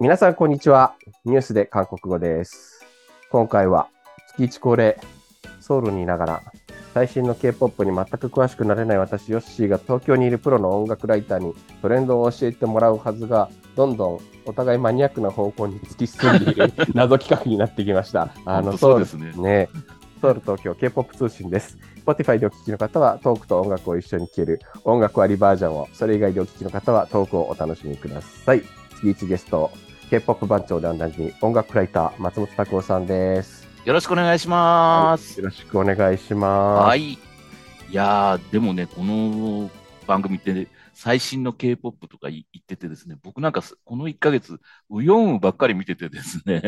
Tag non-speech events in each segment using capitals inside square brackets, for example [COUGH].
皆さん、こんにちは。ニュースで韓国語です。今回は月一恒例、ソウルにいながら、最新の K-POP に全く詳しくなれない私、ヨッシーが東京にいるプロの音楽ライターにトレンドを教えてもらうはずが、どんどんお互いマニアックな方向に突き進んでいる [LAUGHS] 謎企画になってきました。あ本当そうですねね。ソウル東京 K-POP 通信です。Spotify でお聞きの方はトークと音楽を一緒に聴ける音楽ありバージョンを、それ以外でお聞きの方はトークをお楽しみください。月一ゲスト、K-POP 番長でおなじみ、音楽ライター、松本拓夫さんです。よろしくお願いします。よろしくお願いします。はい。いやー、でもね、この番組って、ね、最新の K-POP とか言っててですね、僕なんかすこの1ヶ月、ウヨンウばっかり見ててですね、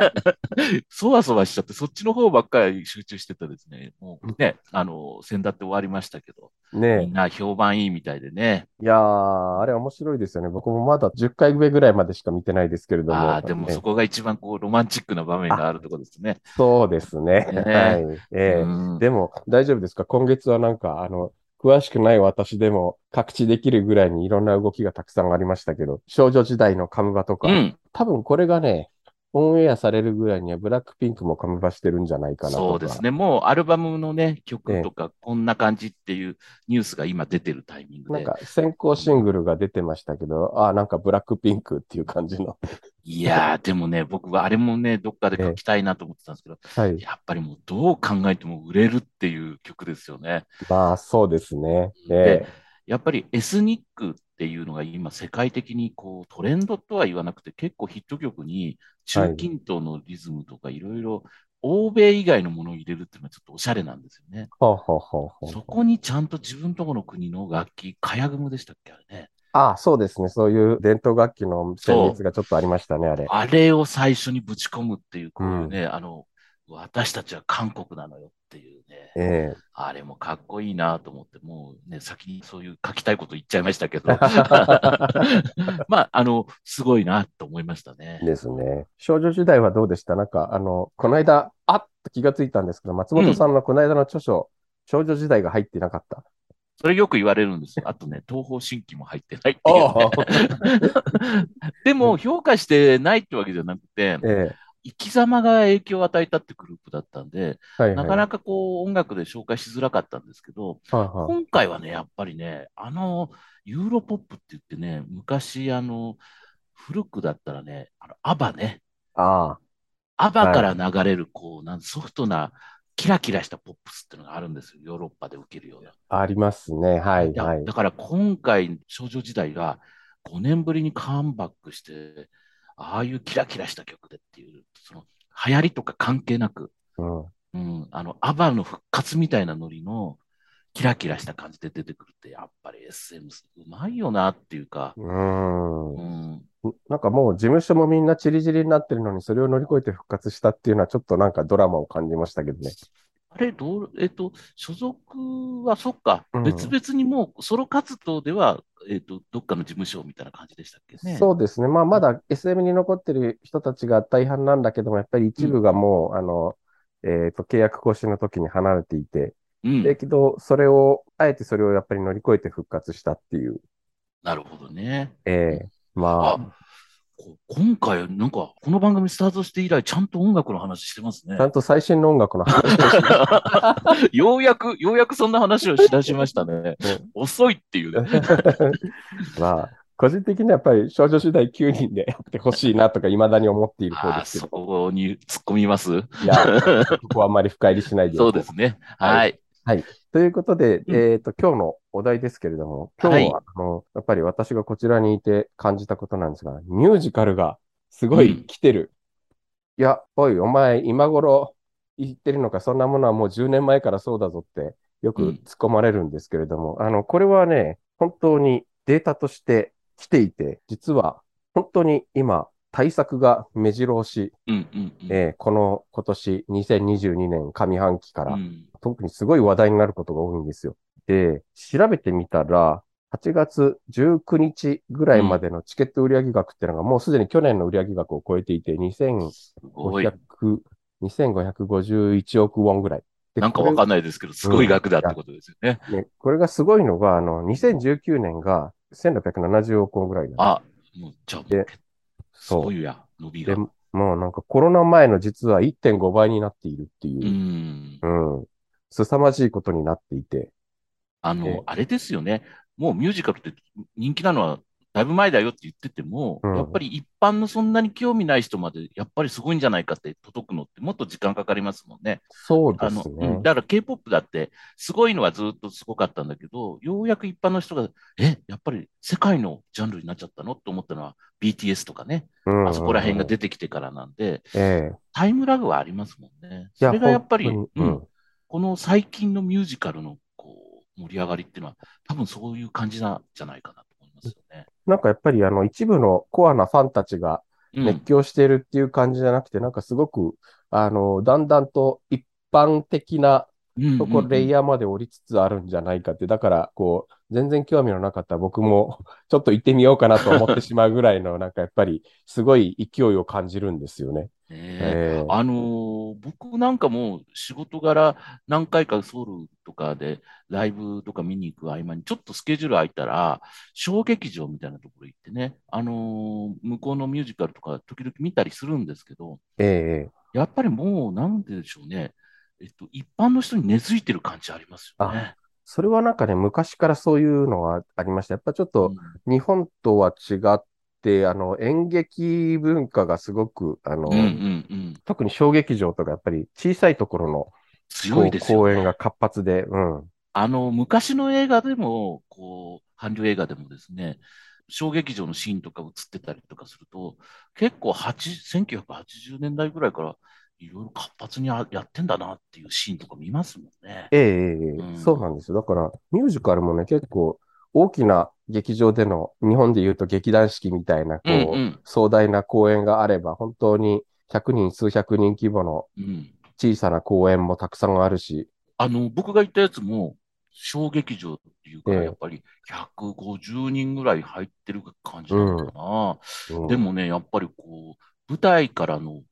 [LAUGHS] そわそわしちゃって、そっちの方ばっかり集中しててですね、もうね、あの、先だって終わりましたけど、みねんな評判いいみたいでね。いやー、あれ面白いですよね。僕もまだ10回上ぐらいまでしか見てないですけれども。ああ、でもねそこが一番こう、ロマンチックな場面があるところですね。そうですね。ねはい。ええうんでも大丈夫ですか？今月はなんか、あの、詳しくない私でも確知できるぐらいにいろんな動きがたくさんありましたけど、少女時代のカムバとか、うん、多分これがね、オンエアされるぐらいにはブラックピンクもカムバしてるんじゃないかなとか。そうですね。もうアルバムのね、曲とか、こんな感じっていうニュースが今出てるタイミングで。なんか先行シングルが出てましたけど、ああ、なんかブラックピンクっていう感じの。いやー、でもね、僕はあれもね、どっかで書きたいなと思ってたんですけど、はい。やっぱりもうどう考えても売れるっていう曲ですよね。まあ、そうですね。えやっぱりエスニックっていうのが今世界的にこうトレンドとは言わなくて結構ヒット曲に中近東のリズムとかいろいろ欧米以外のものを入れるっていうのはちょっとおしゃれなんですよね。えほうほうほうほう。そこにちゃんと自分とこの国の楽器、カヤグムでしたっけあれね。ああ、そうですね。そういう伝統楽器の旋律がちょっとありましたね、あれ。あれを最初にぶち込むっていう、こういうね、あの、私たちは韓国なのよっていうね、ええあれもかっこいいなと思って、もうね、先にそういう書きたいこと言っちゃいましたけど、[LAUGHS] [LAUGHS] まあ、あの、すごいなと思いましたね。ですね。少女時代はどうでした？なんか、あの、この間、あっと気がついたんですけど、松本さんのこの間の著書、少女時代が入ってなかった。それよく言われるんですよ。あとね、東方神起も入ってないっていうね、[LAUGHS] でも、評価してないってわけじゃなくて、ええ生き様が影響を与えたってグループだったんで、はいはい。なかなかこう音楽で紹介しづらかったんですけど、はいはい今回はね、やっぱりね、あの、ユーロポップって言ってね、昔、あの、古くだったらね、あの、アバね、あアバから流れる、こう、なんソフトな、キラキラしたポップスっていうのがあるんですよ。ヨーロッパで受けるような。あ、ありますね。はいだはいだ。から今回、少女時代が5年ぶりにカムバックして、ああいうキラキラした曲でっていう、その流行りとか関係なく、うん。うん、あの、アバの復活みたいなノリの、キラキラした感じで出てくるって、やっぱり SM うまいよなっていうか、うーんう。ん、なんかもう事務所もみんなチリチリになってるのに、それを乗り越えて復活したっていうのはちょっとなんかドラマを感じましたけどね。あれ、どう、えっと、所属はそっか、うん別々にもうソロ活動では、えっと、どっかの事務所みたいな感じでしたっけね。そうですね。まあ、まだ SM に残ってる人たちが大半なんだけども、やっぱり一部がもう、あの、えっと、契約更新の時に離れていて、うん、だけど、それを、あえてそれをやっぱり乗り越えて復活したっていう。なるほどね。ええまああ、こ今回、なんか、この番組スタートして以来、ちゃんと音楽の話してますねちゃ。んと最新の音楽の話をし [LAUGHS] ようやく、ようやくそんな話をしだしましたね。遅いっていうね。[LAUGHS] まあ、個人的にはやっぱり少女時代9人でやってほしいなとか、未だに思っている方ですけど。こに突っ込みます？いや、ここはあんまり深入りしないで。そうですね。はい。ということで、うんえっと、今日のお題ですけれども、今日は、はいあの、やっぱり私がこちらにいて感じたことなんですが、ミュージカルがすごい来てる。いや、おい、お前、今頃言ってるのか、そんなものはもう10年前からそうだぞって、よく突っ込まれるんですけれども、あの、これはね、本当にデータとして来ていて、実は、本当に今、対策が目白押し、うんうんうん。えーこの今年2022年上半期から、うん特にすごい話題になることが多いんですよ。で、調べてみたら、8月19日ぐらいまでのチケット売上額っていうのがもうすでに去年の売上額を超えていて、すごい。2500、2551億ウォンぐらい。でなんかわかんなないですけど、すごい額だってことですよね。い、ね。これがすごいのが、あの、2019年が1670億ウォンぐらいあ、もう、じゃあそう。そうや、伸びでが。もうなんかコロナ前の実は1.5倍になっているってういう、ん。うん。凄まじいことになっていて。あええの、あれですよね。もうミュージカルって人気なのはだいぶ前だよって言ってても、うんやっぱり一般のそんなに興味ない人まで、やっぱりすごいんじゃないかって届くのってもっと時間かかりますもんね。そうであの、すねうん。だから K-POP だって、すごいのはずっとすごかったんだけど、ようやく一般の人が、え、やっぱり世界のジャンルになっちゃったのって思ったのは BTS とかね、うんあそこら辺が出てきてからなんで、ええタイムラグはありますもんね。それがやっぱり、うん、この最近のミュージカルの盛り上がりっていうのは、多分そういう感じなんじゃないかなと思いますよね。なんかやっぱりあの一部のコアなファンたちが熱狂してるっていう感じじゃなくて、なんかすごく、あの、だんだんと一般的なところ、レイヤヤーまで降りつつあるんじゃないかって、だから、こう、全然興味のなかった僕も、[LAUGHS] ちょっと行ってみようかなと思ってしまうぐらいの、なんかやっぱり、すごい勢いを感じるんですよね。ええ。あのー僕なんかも仕事柄何回かソウルとかでライブとか見に行く合間にちょっとスケジュール空いたら小劇場みたいなところ行ってね、あのー向こうのミュージカルとか時々見たりするんですけど、ええやっぱりもうなんででしょうね、えっと、一般の人に根付いてる感じありますよね。それはなんかね、昔からそういうのはありました。やっぱちょっと、うん日本とは違って、あの、演劇文化がすごく、あの、うんうんうん。特に小劇場とかやっぱり小さいところの強いですよね。公演が活発で、うん。あの、昔の映画でも、こう、韓流映画でもですね、小劇場のシーンとか映ってたりとかすると、結構8 1980年代ぐらいからいろいろ活発にややってんだなっていうシーンとか見ますもんね。ええええええうんそうなんですよ。だから、ミュージカルもね、結構大きな劇場での、日本で言うと劇団四季みたいな、こう、うんうん壮大な公演があれば、本当に100人、数百人規模のうん。小さな公演もたくさんあるし、あの、僕が行ったやつも、小劇場っていうかやっぱり150人ぐらい入ってる感じなのかな。うんでもね、やっぱりこう、舞台からの、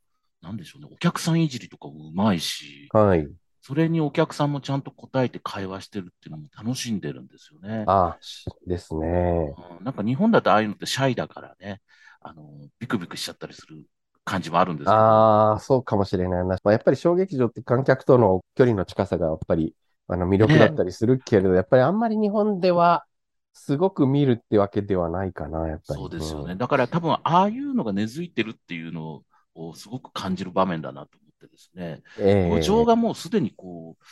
なんでしょうね、お客さんいじりとかもうまいし、はい。それにお客さんもちゃんと答えて会話してるっていうのも楽しんでるんですよね。あですね。うんなんか日本だとああいうのってシャイだからね、あの、ビクビクしちゃったりする感じもあるんですけど。ああ、そうかもしれないな。まあ、やっぱり小劇場って観客との距離の近さがやっぱりあの魅力だったりするけれど、やっぱりあんまり日本ではすごく見るってわけではないかな、やっぱり。そうですよね。んだから多分、ああいうのが根付いてるっていうのをすごく感じる場面だなと思ってですね。ええ五条がもうすでにこう、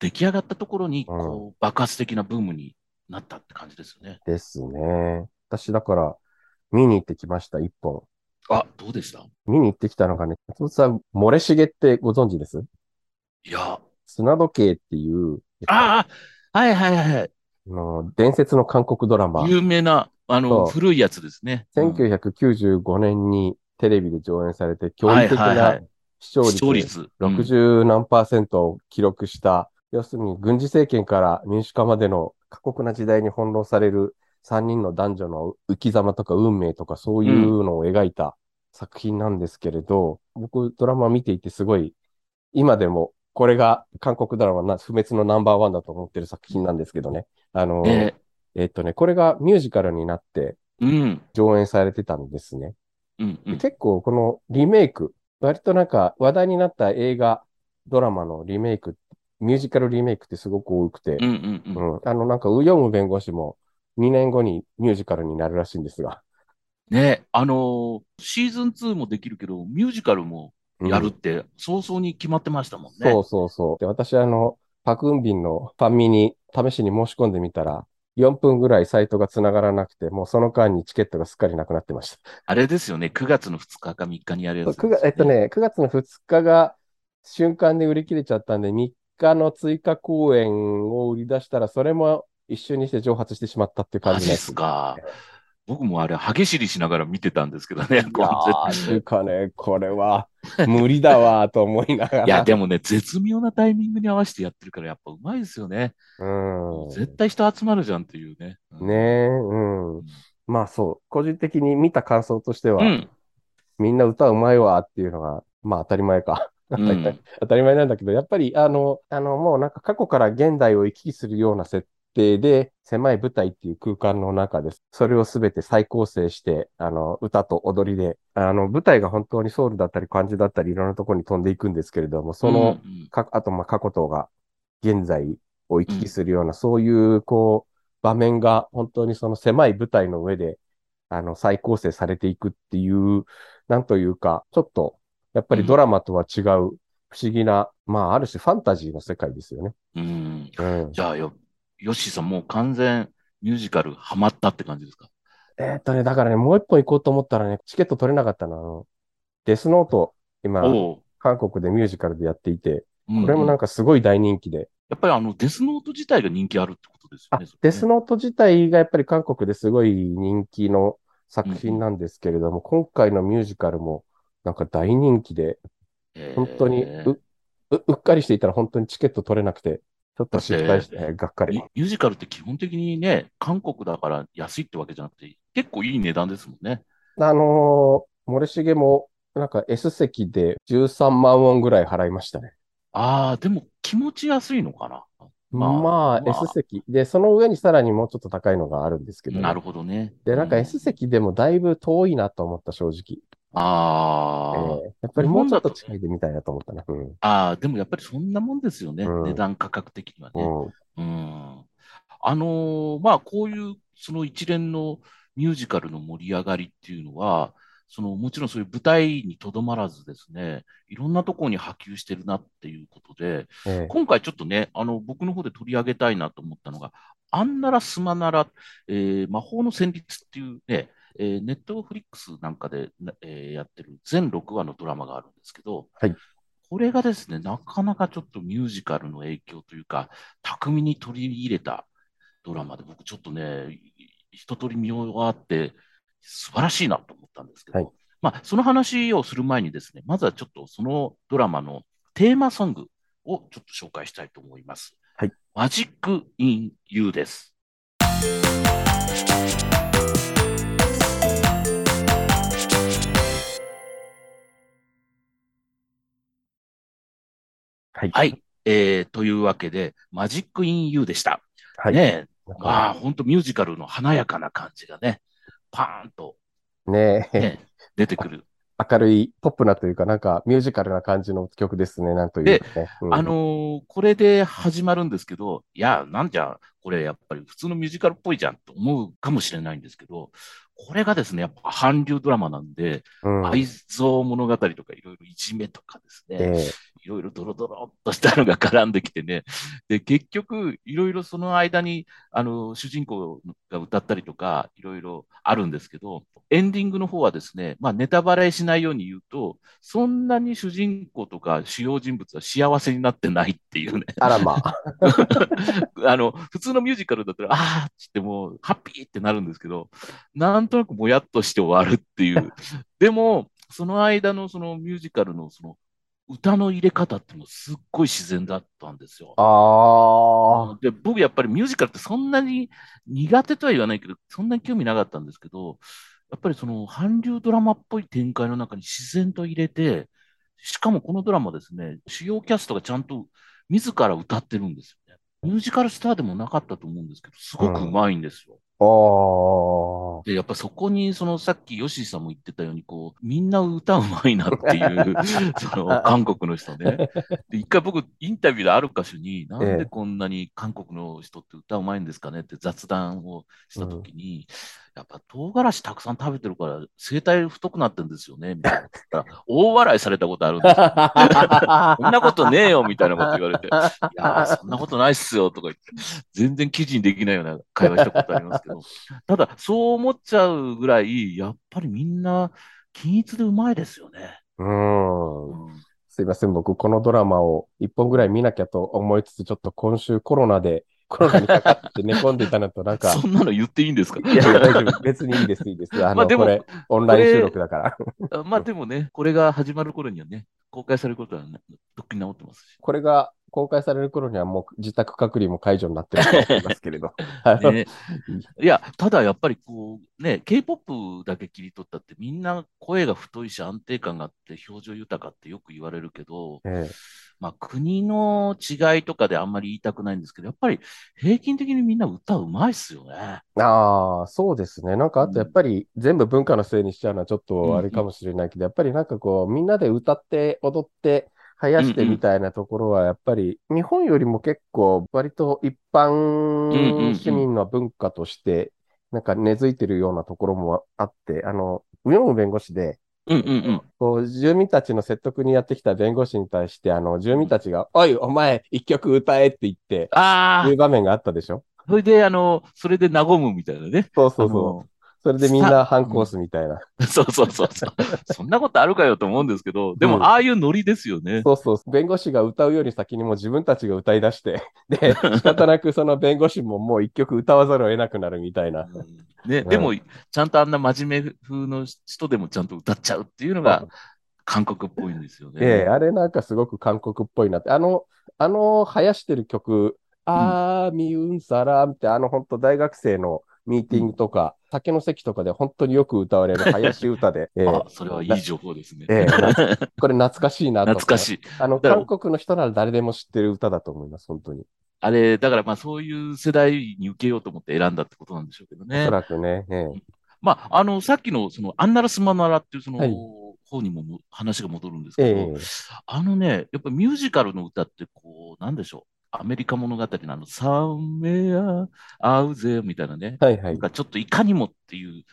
出来上がったところに、こう、爆発的なブームになったって感じですよね。ですね。私だから見に行ってきました、一本。あ、どうでした？見に行ってきたのがね、松本さん、漏れしげってご存知です？いや、砂時計っていう、ああ、はいはいはいの伝説の韓国ドラマ。有名な、あの、古いやつですね。うん1995年にテレビで上演されて、驚異的なはいはいはい視聴率率。うん60何パーセントを記録した、要するに軍事政権から民主化までの過酷な時代に翻弄される3人の男女の生き様とか運命とかそういうのを描いた作品なんですけれど、僕ドラマ見ていてすごい、今でもこれが韓国ドラマな不滅のナンバーワンだと思ってる作品なんですけどね。あの、ねえっとね、これがミュージカルになってうん。上演されてたんですね。うん。うん。で結構このリメイク、割となんか話題になった映画、ドラマのリメイク、ミュージカルリメイクってすごく多くてう、んうんうん。うんあのなんかウヨム弁護士も2年後にミュージカルになるらしいんですが、ね、あのーシーズン2もできるけど、ミュージカルもうんやるって早々に決まってましたもんね。そうそうそう。で、私あの、パクンビンのファンミに試しに申し込んでみたら、4分ぐらいサイトが繋がらなくて、もうその間にチケットがすっかりなくなってました。あれですよね、9月の2日か3日にやるやつです9よ月、えっとね、9月の2日が瞬間で売り切れちゃったんで、3日の追加公演を売り出したら、それも一緒にして蒸発してしまったっていう感じですすか。僕もあれ、歯ぎしりしながら見てたんですけどね。いやこうー、というかね、これは無理だわと思いながら。いや、でもね、絶妙なタイミングに合わせてやってるから、やっぱうまいですよね。うん。絶対人集まるじゃんっていうね。うんねえ、うん。まあそう、個人的に見た感想としては、うん。みんな歌うまいわっていうのが、まあ当たり前か。うん [LAUGHS] 当たり前なんだけど、やっぱりあの、あの、もうなんか過去から現代を行き来するような設定で狭い舞台っていう空間の中です。それをすべて再構成して、あの、歌と踊りで、あの、舞台が本当にソウルだったり漢字だったりいろんなところに飛んでいくんですけれども、その、うんうんか、あと、まあ、過去とが現在を行き来するような、そういう、こう、場面が本当にその狭い舞台の上で、あの、再構成されていくっていう、なんというか、ちょっと、やっぱりドラマとは違う、不思議な、まあ、ある種ファンタジーの世界ですよね。うん。うん。じゃあよ、ヨッシーさんもう完全ミュージカルハマったって感じですか？えーっとね、だからね、もう一本行こうと思ったらね、チケット取れなかったの。あの、デスノート、今。韓国でミュージカルでやっていて、うんこれもなんかすごい大人気で、やっぱりあの、デスノート自体が人気あるってことですよあね。ねデスノート自体がやっぱり韓国ですごい人気の作品なんですけれども、今回のミュージカルもなんか大人気で、本当にう、うっかりしていたら本当にチケット取れなくて、ちょっと失敗して、がっかりミ。ミュージカルって基本的にね、韓国だから安いってわけじゃなくて、結構いい値段ですもんね。あのー、森重もなんか S 席で13万ウォンぐらい払いましたね。ああ、でも気持ち安いのかな。まあ、まあ S 席。で、その上にさらにもうちょっと高いのがあるんですけどねなるほどね。で、なんかう S 席でもだいぶ遠いなと思った、正直。ああ、えーやっぱりもうちょっと近いでみたいなと思ったな。うん。ああ、でもやっぱりそんなもんですよね。うん値段価格的にはね。うん。うん。あのーまあ、こういう、その一連のミュージカルの盛り上がりっていうのは、その、もちろんそういう舞台にとどまらずですね、いろんなところに波及してるなっていうことで、え今回ちょっとね、あの、僕の方で取り上げたいなと思ったのが、アンナラスマナラ、えー魔法の旋律っていうね、えーネットフリックスなんかで、なえーやってる全6話のドラマがあるんですけど、はいこれがですね、なかなかちょっとミュージカルの影響というか、巧みに取り入れたドラマで、僕ちょっとね、一通り見終わって、素晴らしいなと思ったんですけど、はいまあ、その話をする前にですね、まずはちょっとそのドラマのテーマソングをちょっと紹介したいと思います。はい。マジック・イン・ユーです。はい。はい。えー、というわけで、マジック・イン・ユーでした。はい。ねまあ、本当ミュージカルの華やかな感じがね、パーンと、ねえ、ね、出てくる。明るい、ポップなというか、なんかミュージカルな感じの曲ですね、なんというかね。うんあのーこれで始まるんですけど、いや、なんじゃ、これやっぱり普通のミュージカルっぽいじゃんと思うかもしれないんですけど、これがですね、やっぱ韓流ドラマなんで、うん愛憎物語とかいろいろいじめとかですね、えいろいろドロドロっとしたのが絡んできてね、で、結局、いろいろその間に、あの、主人公が歌ったりとか、いろいろあるんですけど、エンディングの方はですね、まあ、ネタバレしないように言うと、そんなに主人公とか主要人物は幸せになってないっていうね。えあらまあ。[LAUGHS] あの、普通のミュージカルだったら、あーっつってもう、ハッピーってなるんですけど、なんとなくもやっとして終わるっていう。でも、その間のそのミュージカルのその歌の入れ方っていうのがすっごい自然だったんですよ。ああ。で、僕やっぱりミュージカルってそんなに苦手とは言わないけど、そんなに興味なかったんですけど、やっぱりその韓流ドラマっぽい展開の中に自然と入れて、しかもこのドラマですね、主要キャストがちゃんと自ら歌ってるんですよね。ミュージカルスターでもなかったと思うんですけど、すごくうまいんですよ。ああ。で、やっぱそこに、そのさっきヨシーさんも言ってたように、こう、みんな歌うまいなっていう、[LAUGHS] その韓国の人ね。で、一回僕、インタビューである箇所に、なんでこんなに韓国の人って歌うまいんですかねって雑談をしたときに、やっぱ唐辛子たくさん食べてるから、声帯太くなってるんですよね、みたいな。大笑いされたことあるんですよ。そんなことねえよ、みたいなこと言われて、いやー、そんなことないっすよ、とか言って、全然記事にできないような会話したことありますけど、ただ、そう思っちゃうぐらい、やっぱりみんな、均一でうまいですよね。うん。うんすいません、僕、このドラマを一本ぐらい見なきゃと思いつつ、ちょっと今週コロナで、コロナにかかって寝込んでいたのと、なんか、そんなの言っていいんですか？いや、大丈夫。別にいいです、いいです。あの、まあでもこれ、オンライン収録だから。あまあでもね、これが始まる頃にはね、公開されることはね、とっくに治ってますし。これが公開される頃にはもう自宅隔離も解除になってると思いますけれど。[LAUGHS] ね、いや、ただやっぱりこう、ね、K-POP だけ切り取ったって、みんな声が太いし安定感があって表情豊かってよく言われるけど、ええまあ国の違いとかであんまり言いたくないんですけど、やっぱり平均的にみんな歌うまいっすよね。ああ、そうですね。なんか、あとやっぱり全部文化のせいにしちゃうのはちょっうんうんとあれかもしれないけど、やっぱりなんかこう、みんなで歌って踊って、生やしてみたいなところは、やっぱり日本よりも結構割と一般市民の文化として、なんか根付いてるようなところもあって、あの、ウヨンウ弁護士で、うんうんうん。こう、住民たちの説得にやってきた弁護士に対して、あの、住民たちが、おい、お前、一曲歌えって言って、ああいう、場面があったでしょ？それで、あの、それで和むみたいなね。そうそうそう。それでみんな反コースみたいな。そうそうそうそう。そんなことあるかよと思うんですけど、でも、うんああいうノリですよね。そうそう。弁護士が歌うより先にもう自分たちが歌い出して、で、仕方なくその弁護士ももう一曲歌わざるを得なくなるみたいな。うんね、うんでも、ちゃんとあんな真面目風の人でもちゃんと歌っちゃうっていうのが韓国っぽいんですよね。ええあれなんかすごく韓国っぽいなって。あの、あの、生やしてる曲、あーみうんさらんって、あの本当大学生のミーティングとか、酒の席とかで本当によく歌われる [LAUGHS] 林歌で、[LAUGHS] ええあ、それはいい情報ですね。ええな [LAUGHS] これ懐かしいなと。い。懐かしい。あの、韓国の人なら誰でも知ってる歌だと思います、本当に。あれ、だからまあそういう世代に受けようと思って選んだってことなんでしょうけどおねそ。らくね。ええまあ、あの、さっきの、その、アンナラスマナラっていう、その、はい方にもも話が戻るんですけど、ええあのね、やっぱミュージカルの歌って、こう、なんでしょう。アメリカ物語のあの、サンメア、アウゼみたいなね。はいはい。なちょっといかにもっていう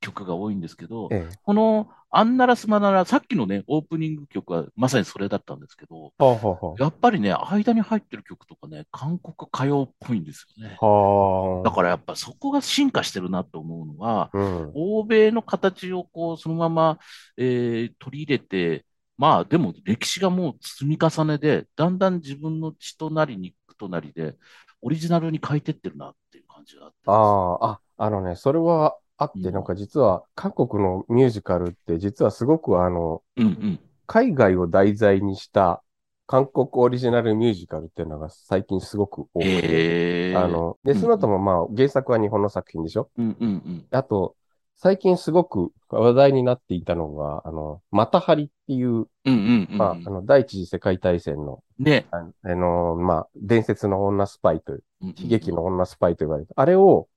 曲が多いんですけど、ええこのアンナラスマナラ、さっきのね、オープニング曲はまさにそれだったんですけど、ほうほうほう。やっぱりね、間に入ってる曲とかね、韓国歌謡っぽいんですよね。はだからやっぱそこが進化してるなと思うのは、あ。うん。欧米の形をこう、そのまま、えー取り入れて、まあでも歴史がもう積み重ねで、だんだん自分の血となり肉となりで、オリジナルに変えてってるなっていう感じがあって。ああ、あ、あのね、それはあって、うんなんか実は韓国のミュージカルって実はすごくあの、うんうん。海外を題材にした韓国オリジナルミュージカルっていうのが最近すごく多くて、へーあの、デスノートもまあ原作は日本の作品でしょ？うんうんうん。あと、最近すごく話題になっていたのが、あの、マタハリっていう、うんうんうん。まあ、あの、第一次世界大戦の、ね。ああの、まあ、伝説の女スパイという、悲悲劇の女スパイと言われる。あれを、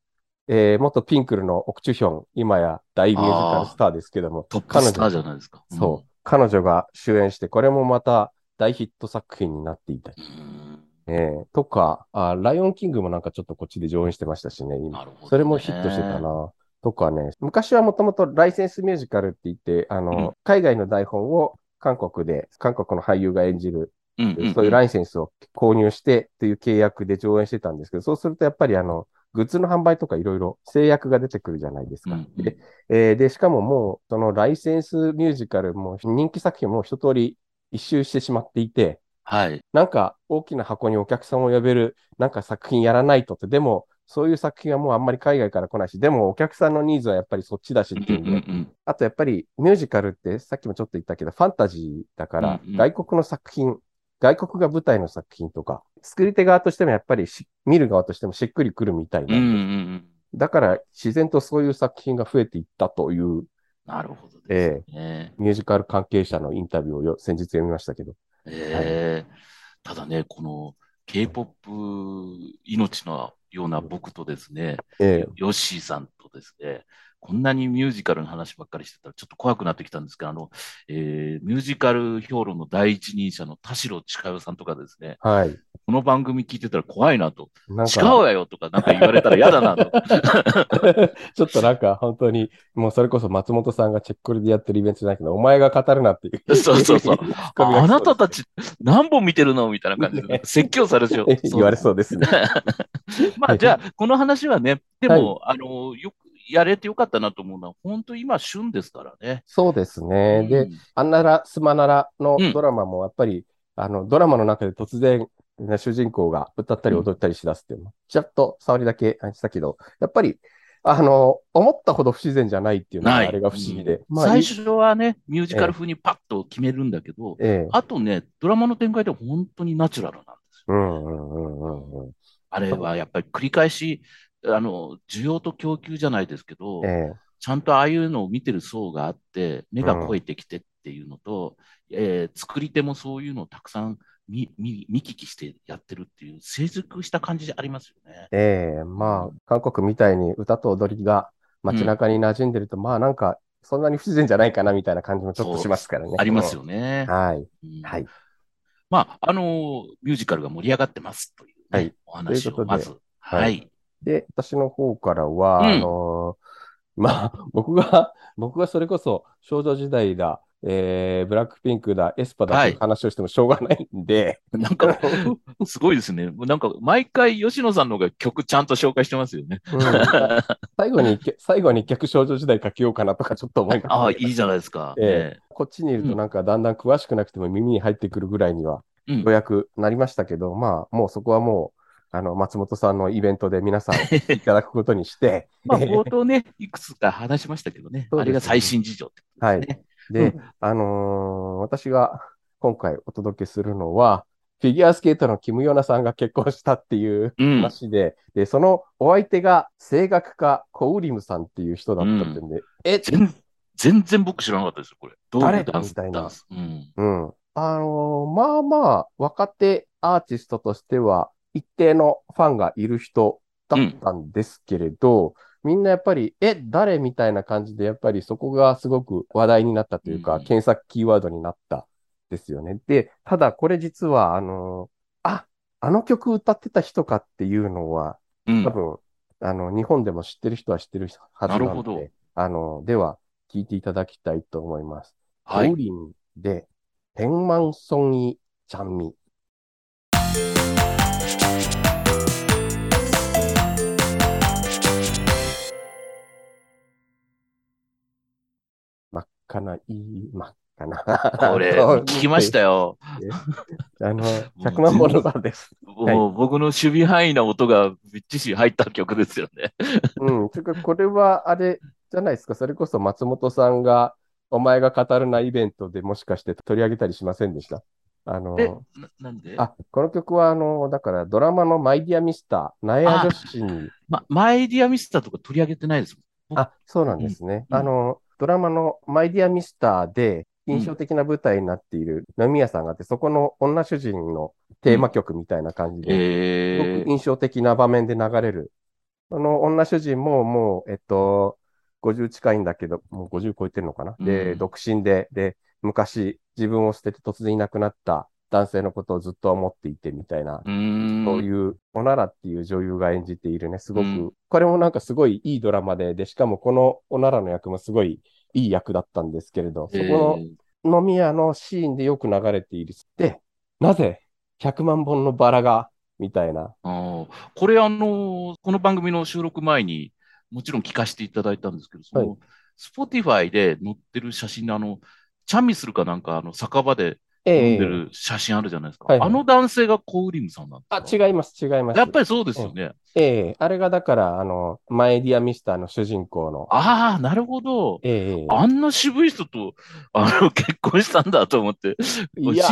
えー、元ピンクルのオクチュヒョン、今や大ミュージカルスターですけども、トップスターじゃないですか。そう、彼女が主演して、これもまた大ヒット作品になっていたり、うん。えー、とかあ、ライオンキングもなんかちょっとこっちで上演してましたしね、今。ねそれもヒットしてたな。とかね、昔はもともとライセンスミュージカルって言って、あの、うん海外の台本を韓国で、韓国の俳優が演じるうんうんうんそういうライセンスを購入してっていう契約で上演してたんですけど、そうするとやっぱりあの、グッズの販売とかいろいろ制約が出てくるじゃないですか。うんうんでえーで、しかももう、そのライセンスミュージカルも人気作品も一通り一周してしまっていて、はい。なんか大きな箱にお客さんを呼べるなんか作品やらないとって、でもそういう作品はもうあんまり海外から来ないし、でもお客さんのニーズはやっぱりそっちだしうんっていうんで、うんうんあとやっぱりミュージカルってさっきもちょっと言ったけど、ファンタジーだからうんうん外国の作品、外国が舞台の作品とか、作り手側としてもやっぱりし見る側としてもしっくりくるみたいうんうんうなん。だから自然とそういう作品が増えていったというなるほどですね。ミュージカル関係者のインタビューをよ先日読みましたけど。ええただね、この K-POP 命のような僕とですね、えヨッシーさんとですね、こんなにミュージカルの話ばっかりしてたらちょっと怖くなってきたんですが、あの、えーミュージカル評論の第一人者の田代千佳代さんとかですね、えはい。この番組聞いてたら怖いなと、なん違うわよとかなんか言われたら嫌だなと。[LAUGHS] ちょっとなんか本当に、もうそれこそ松本さんがチェックコリでやってるイベントじゃないけど、お前が語るなっていう。そうそうそう。[LAUGHS] あなたたち何本見てるのみたいな感じで、説教されちゃう。[LAUGHS] 言われそうですね。まあ、じゃあ、この話はね、でも、あの、よくやれてよかったなと思うのは、本当今、旬ですからね。そうですね。うん。で、あんならすまならのうん。ドラマもやっぱり、あの、ドラマの中で突然、ね主人公が歌ったり踊ったりしだすっていうの、ちらっと触りだけしたけど、やっぱり、あの、思ったほど不自然じゃないっていうのがあれが不思議で。うん。まあ、最初はね、ミュージカル風にパッと決めるんだけど、ええ。あとね、ドラマの展開では本当にナチュラルなんですうんうんうんうんうん。あれはやっぱり繰り返し、あの、需要と供給じゃないですけど、ええちゃんとああいうのを見てる層があって、目が肥えてきてっていうのと、えー作り手もそういうのをたくさん見見見聞きしてやってるっていう、成熟した感じありますよね。ええまあ、韓国みたいに歌と踊りが街中に馴染んでると、まあなんか、そんなに不自然じゃないかなみたいな感じもちょっとしますからね。ありますよねうん。。はい。うんはい。まあ、あのーミュージカルが盛り上がってますという、ねはいお話をまず。はいはい。で、私の方からは、うんあのー [LAUGHS] まあ、僕が、僕がそれこそ少女時代だ、えー、ブラックピンクだ、エスパだという話をしてもしょうがないんで、なんか、[LAUGHS] すごいですね。なんか、毎回、吉野さんの方が曲ちゃんと紹介してますよね。うん最後に最後に一曲少女時代書きようかなとかちょっと思います。ああ、いいじゃないですか。えこっちにいるとなんかだんだん詳しくなくても耳に入ってくるぐらいにはえうんようやくなりましたけど、まあもうそこはもう、あの、松本さんのイベントで皆さん [LAUGHS] いただくことにして、[LAUGHS] まあ、冒頭ね、いくつか話しましたけどね。ねあれが最新事情ってことですね。で、うんあのー私が今回お届けするのは、フィギュアスケートのキム・ヨナさんが結婚したっていううん。話で、で、そのお相手が声楽家、コウリムさんっていう人だったんで、え、全全然僕知らなかったですよ、これ。どういうダンスみたいな。うん。うん。あのーまあまあ、若手アーティストとしては、一定のファンがいる人だったんですけれど、みんなやっぱり、え、誰みたいな感じで、やっぱりそこがすごく話題になったというか、うん検索キーワードになったですよね。で、ただこれ実は、あのーあ、あの曲歌ってた人かっていうのは、うん多分、あの、日本でも知ってる人は知ってるはずなのなるほどで、あの、では、聞いていただきたいと思います。はいオ。リンで、ペンマンソンイちゃんみ。真っ赤な、いい、真っ赤な。これ、聞きましたよ。あの、100万本のバーです。はいもう僕の守備範囲な音がびっちし入った曲ですよね。うん。てか、これは、あれ、じゃないですか？それこそ松本さんが、お前が語るなイベントでもしかして取り上げたりしませんでした？あの、なんで？あ、この曲は、あの、だからドラマのマイディアミスター、ナエア女子に、ま、マイディアミスターとか取り上げてないですもん。あ、そうなんですね。うんあの、ドラマのマイディアミスターで印象的な舞台になっている飲み屋さんがあって、そこの女主人のテーマ曲みたいな感じで、すえごく印象的な場面で流れる。その女主人ももう、えっと、50近いんだけど、もう50超えてるのかな？で、うん独身で、で、昔自分を捨てて突然いなくなった男性のことをずっと思っていてみたいな。そういう、オナラっていう女優が演じているね、すごく、うんこれもなんかすごいいいドラマで、で、しかもこのオナラの役もすごいいい役だったんですけれど、そえこーの飲み屋のシーンでよく流れている。で、なぜ100万本のバラが、みたいな。これ、あのーこの番組の収録前にもちろん聞かせていただいたんですけど、その、は Spotify で載ってる写真のあの、チャミするかなんか、あの、酒場でええ飲んでる写真あるじゃないですか。はいはいあの男性がコウリムさんなんあ、ですか？違います、違います。やっぱりそうですよね。ええあれがだから、あの、マイディアミスターの主人公の。ああ、なるほど。ええあんな渋い人と、あの、結婚したんだと思って、いや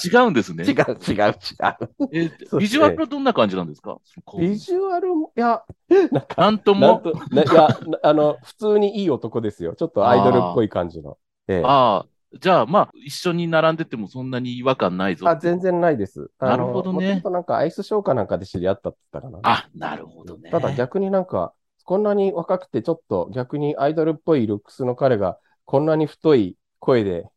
し違うんですね。ー、違う、違う、違う。えビジュアルはどんな感じなんですか？ビジュアルも、いや、なんか、なんとも、なんと、ないや、なあの、普通にいい男ですよ。ちょっとアイドルっぽい感じの。ええああ、じゃあ、まあ、一緒に並んでてもそんなに違和感ないぞ。あ、全然ないです。なるほどねとなんかアイスショーかなんかで知り合ったって言ったかな。あ、なるほどね。ただ逆になんか、こんなに若くてちょっと逆にアイドルっぽいルックスの彼がこんなに太い声で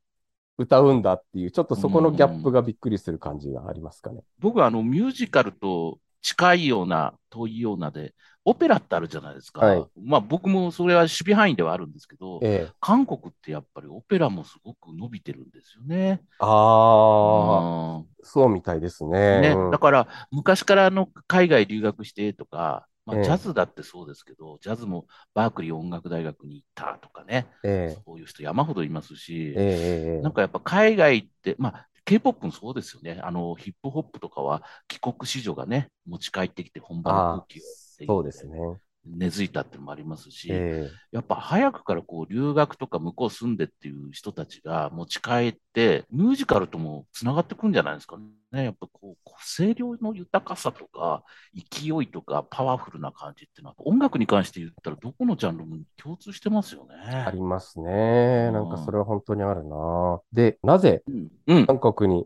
歌うんだっていう、ちょっとそこのギャップがびっくりする感じがありますかね。僕はあの、ミュージカルと近いような、遠いようなで、オペラってあるじゃないですか。はいまあ、僕もそれは守備範囲ではあるんですけど、ええ。韓国ってやっぱりオペラもすごく伸びてるんですよね。ああ、うんそうみたいですね。ね、うんだから昔からあの海外留学してとか、まあ、ええジャズだってそうですけど、ジャズもバークリー音楽大学に行ったとかね、ええそういう人山ほどいますし、ええええええなんかやっぱ海外って、まあ、K-POP もそうですよね。あの、ヒップホップとかは帰国子女がね、持ち帰ってきて本場の空気をそうですね。根付いたっていうのもありますし、えやっぱ早くからこう留学とか向こう住んでっていう人たちが持ち帰って、ミュージカルともつながってくるんじゃないですかね。やっぱこう、個性量の豊かさとか、勢いとか、パワフルな感じっていうのは、音楽に関して言ったらどこのジャンルも共通してますよね。ありますね。なんかそれは本当にあるな。で、なぜうん。うん。韓国に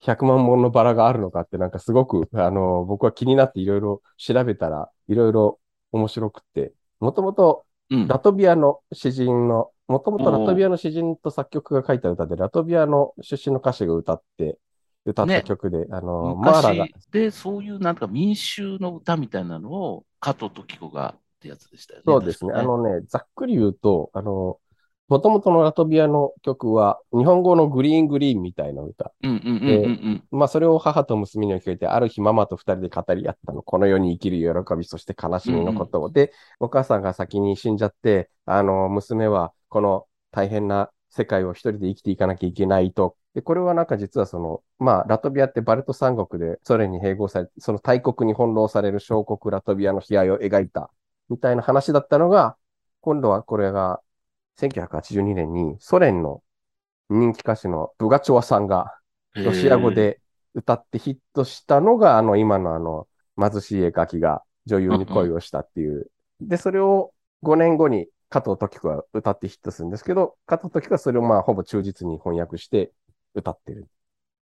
100万本のバラがあるのかってなんかすごく、あの、僕は気になっていろいろ調べたら、いろいろ面白くって、もともとうん。ラトビアの詩人の、もともとラトビアの詩人と作曲が書いた歌で、ラトビアの出身の歌手が歌って、歌ったね曲で、あの、マーラが昔、で、そういうなんか民衆の歌みたいなのを加藤時子がってやつでしたよね。そうですね。確かあのね、ざっくり言うと、あの、もともとのラトビアの曲は、日本語のグリーングリーンみたいな歌。うんうんうんうんうん。まあ、それを母と娘に聞いて、ある日ママと二人で語り合ったの。この世に生きる喜び、そして悲しみのことを。で、お母さんが先に死んじゃって、あの、娘はこの大変な世界を一人で生きていかなきゃいけないと。で、これはなんか実はその、まあ、ラトビアってバルト三国でソ連に併合され、その大国に翻弄される小国ラトビアの悲哀を描いた、みたいな話だったのが、今度はこれが、1982年にソ連の人気歌手のブガチョワさんが、ロシア語で歌ってヒットしたのが、あの、今のあの、貧しい絵描きが女優に恋をしたっていう。で、それを5年後に加藤時子が歌ってヒットするんですけど、加藤時子はそれをまあ、ほぼ忠実に翻訳して歌ってる。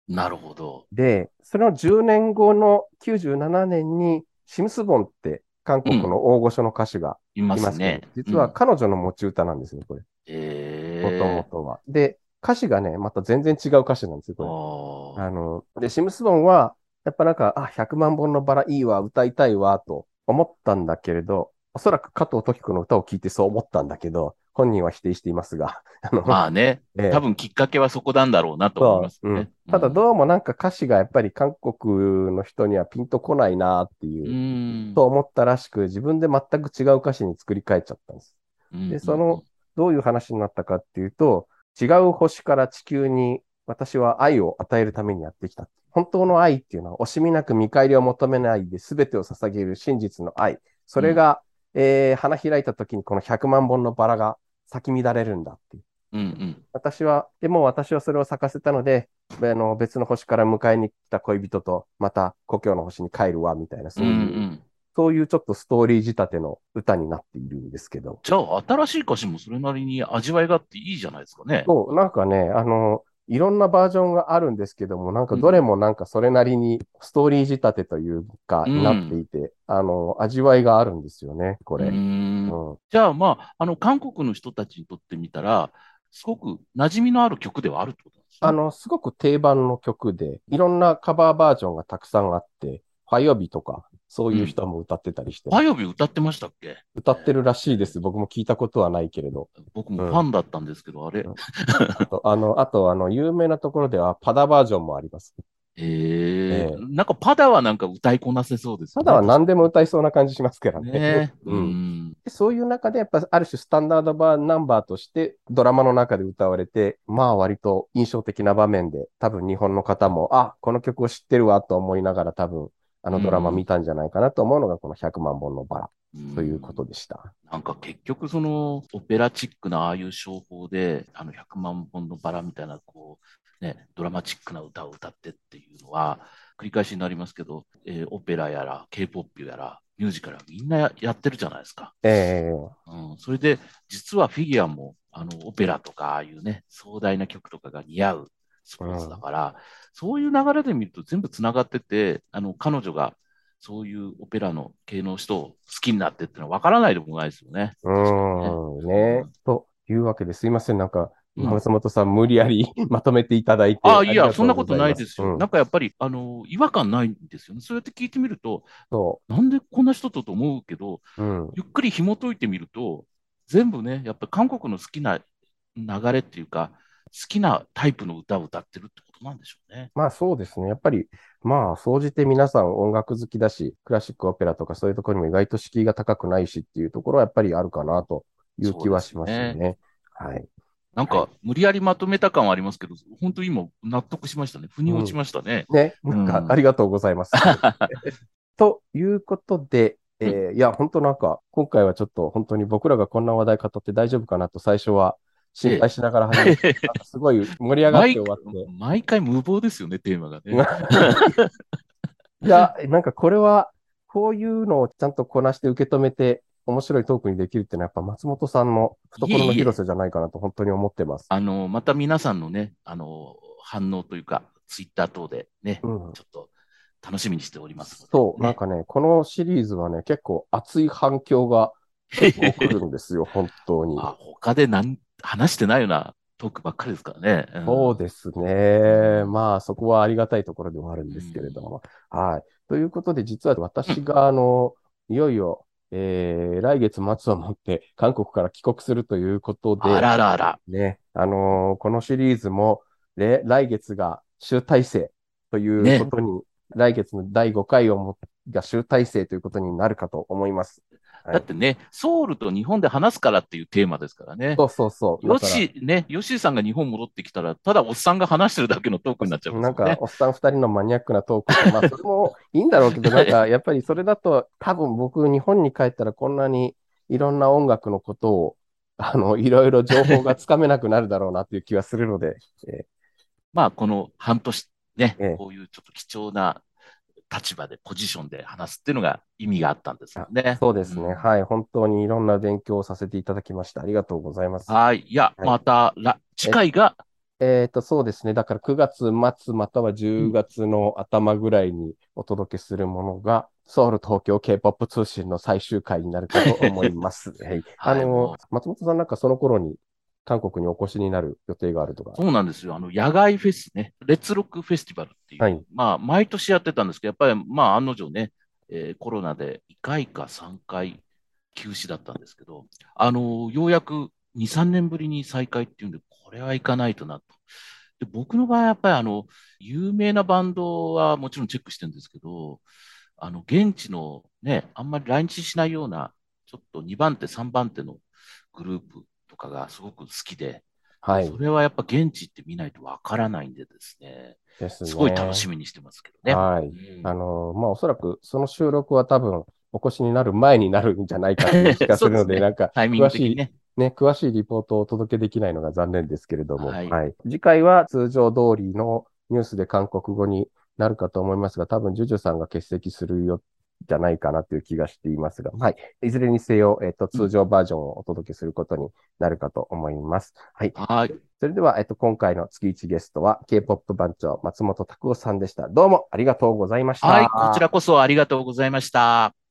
なるほど。で、それの10年後の97年に、シムスボンって韓国の大御所の歌手がいまいますすねね。。実は彼女の持ち歌なんですね、これ。えもともとは。で、歌詞がね、また全然違う歌詞なんですよ、これ。ああの、で、シムスボンは、やっぱなんか、あ、100万本のバラいいわ、歌いたいわ、と思ったんだけれど、おそらく加藤時子の歌を聴いてそう思ったんだけど、本人は否定していますが、[LAUGHS] あの、まあね、ええ多分きっかけはそこなんだろうなと思いますそう、うねん。。ただどうもなんか歌詞がやっぱり韓国の人にはピンとこないなっていうう、ん。と思ったらしく、自分で全く違う歌詞に作り変えちゃったんです。うんで、その、、どういう話になったかっていうと、違う星から地球に私は愛を与えるためにやってきた。本当の愛っていうのは惜しみなく見返りを求めないで全てを捧げる真実の愛。それが、えー花開いた時にこの100万本のバラが咲き乱れるんだっていう。うんうん。私は、でも私はそれを咲かせたので、あの別の星から迎えに来た恋人とまた故郷の星に帰るわ、みたいな、そうういう、んうん。そういうちょっとストーリー仕立ての歌になっているんですけど。じゃあ、新しい歌詞もそれなりに味わいがあっていいじゃないですかね。そう、なんかね、あの、いろんなバージョンがあるんですけども、なんかどれもなんかそれなりにストーリー仕立てというか、うんになっていて、あの、味わいがあるんですよね、これ。ううんん。じゃあ、まあ、あの、韓国の人たちにとってみたら、すごく馴染みのある曲ではあるってことなんですね。あの、すごく定番の曲で、いろんなカバーバージョンがたくさんあって、ファイオビとか、そういう人も歌ってたりして、火曜日歌ってましたっけ？歌ってるらしいです。僕も聞いたことはないけれど。僕もファンだったんですけど、あれうんあと、あの、あと、あの、有名なところではパダバージョンもあります。へえええなんかパダはなんか歌いこなせそうですよね。パダは何でも歌いそうな感じしますからね。ねえ。ううんそういう中で、やっぱある種スタンダードバーナンバーとしてドラマの中で歌われて、まあ割と印象的な場面で、多分日本の方も、あ、この曲を知ってるわと思いながら多分あのドラマ見たんじゃないかなと思うのがこの100万本のバラということでした。なんか結局そのオペラチックなああいう商法で、あの100万本のバラみたいなこう、ね、ドラマチックな歌を歌ってっていうのは、繰り返しになりますけど、えーオペラやら K-POP やらミュージカルはみんなややってるじゃないですか。ええうん、それで実はフィギュアもあのオペラとかああいうね、壮大な曲とかが似合うスポーツだから、そういう流れで見ると全部つながってて、あの彼女がそういうオペラの系の人を好きになってってのは分からないでもないですよね。うーん、ね。というわけですいません。なんか、うん松本さん無理やり [LAUGHS] まとめていただいて。ああ、いや、そんなことないですよ。うんなんかやっぱり、あの、違和感ないんですよね。そうやって聞いてみると、そなんでこんな人とと思うけど、う。うん。ゆっくり紐解いてみると、全部ね、やっぱり韓国の好きな流れっていうか、好きなタイプの歌を歌ってるってことなんでしょうね。まあそうですね。やっぱり、まあ、総じて皆さん音楽好きだし、クラシックオペラとかそういうところにも意外と敷居が高くないしっていうところはやっぱりあるかなという気はしますよそうね。はい。なんか、無理やりまとめた感はありますけど、本当今、納得しましたね。腑に落ちましたね。ね、うんなんかありがとうございます。[LAUGHS] ということで、えーいや、本当なんか、今回はちょっと本当に僕らがこんな話題語って大丈夫かなと最初は心配しながら始めて、[LAUGHS] すごい盛り上がって毎終わって。毎回無謀ですよね、テーマがね。[LAUGHS] いや、なんかこれは、こういうのをちゃんとこなして受け止めて、面白いトークにできるっていうのは、やっぱ松本さんの懐の広さじゃないかなと本当に思ってます。あの、また皆さんのね、あの、反応というか、ツイッター等でね、うんちょっと楽しみにしておりますので。そう、ねなんかね、このシリーズはね、結構熱い反響が結構来るんですよ、[LAUGHS] 本当に。あ他でなん話してないようなトークばっかりですからね。んそうですね。まあ、そこはありがたいところではあるんですけれども。はい。ということで、実は私が、あの、いよいよ、えー、来月末をもって韓国から帰国するということで、あららら。ね、あのーこのシリーズも、れ来月が集大成ということに、来月の第5回をもが集大成ということになるかと思います。はいだってね、ソウルと日本で話すからっていうテーマですからね。そうそうそう。ヨッだからシー、ね、ヨッシーさんが日本戻ってきたら、ただおっさんが話してるだけのトークになっちゃうんでなんか。おっさん二人のマニアックなトークで、まあ、それもいいんだろうけど、[LAUGHS] なんか、やっぱりそれだと、多分僕、日本に帰ったらこんなにいろんな音楽のことを、あの、いろいろ情報がつかめなくなるだろうなっていう気はするので、えまあ、この半年ね、ええこういうちょっと貴重な立場で、ポジションで話すっていうのが意味があったんですよね。そうですね。んはい。本当にいろんな勉強をさせていただきました。ありがとうございます。はい。いや、はいまた、ら次回が、えっと、そうですね。だから9月末または10月の頭ぐらいにお届けするものが、ソウル東京 K-POP 通信の最終回になるかと思います。[LAUGHS] はい。あの、松本さんなんかその頃に韓国にお越しになる予定があるとか。そうなんですよ。あの、野外フェスね、レッツロックフェスティバルっていう、はいまあ、毎年やってたんですけど、やっぱり、まあ、案の定ね、えーコロナで2回か3回休止だったんですけど、あの、ようやく2、3年ぶりに再開っていうんで、これは行かないとなと。で僕の場合、やっぱりあの、有名なバンドはもちろんチェックしてるんですけど、あの、現地のね、あんまり来日しないような、ちょっと2番手、3番手のグループとかがすごく好きで、はいそ。れはやっぱ現地行ってみないとわからないんでですね、ですね。すごい楽しみにしてますけどね。はい。うんあの、まあ、おそらくその収録は多分お越しになる前になるんじゃないかという気がするので、[LAUGHS] ですねなんか、詳しいね。ね、詳しいリポートをお届けできないのが残念ですけれども、ははいい。次回は通常通りのニュースで韓国語になるかと思いますが、多分、ジュジュさんが欠席するよ、じゃないかなという気がしていますが、はい。いずれにせよ、えっ、と、通常バージョンをお届けすることになるかと思います。はい。はい。それでは、えっ、と、今回の月1ゲストは、K-POP 番長、松本拓夫さんでした。どうもありがとうございました。はい。こちらこそありがとうございました。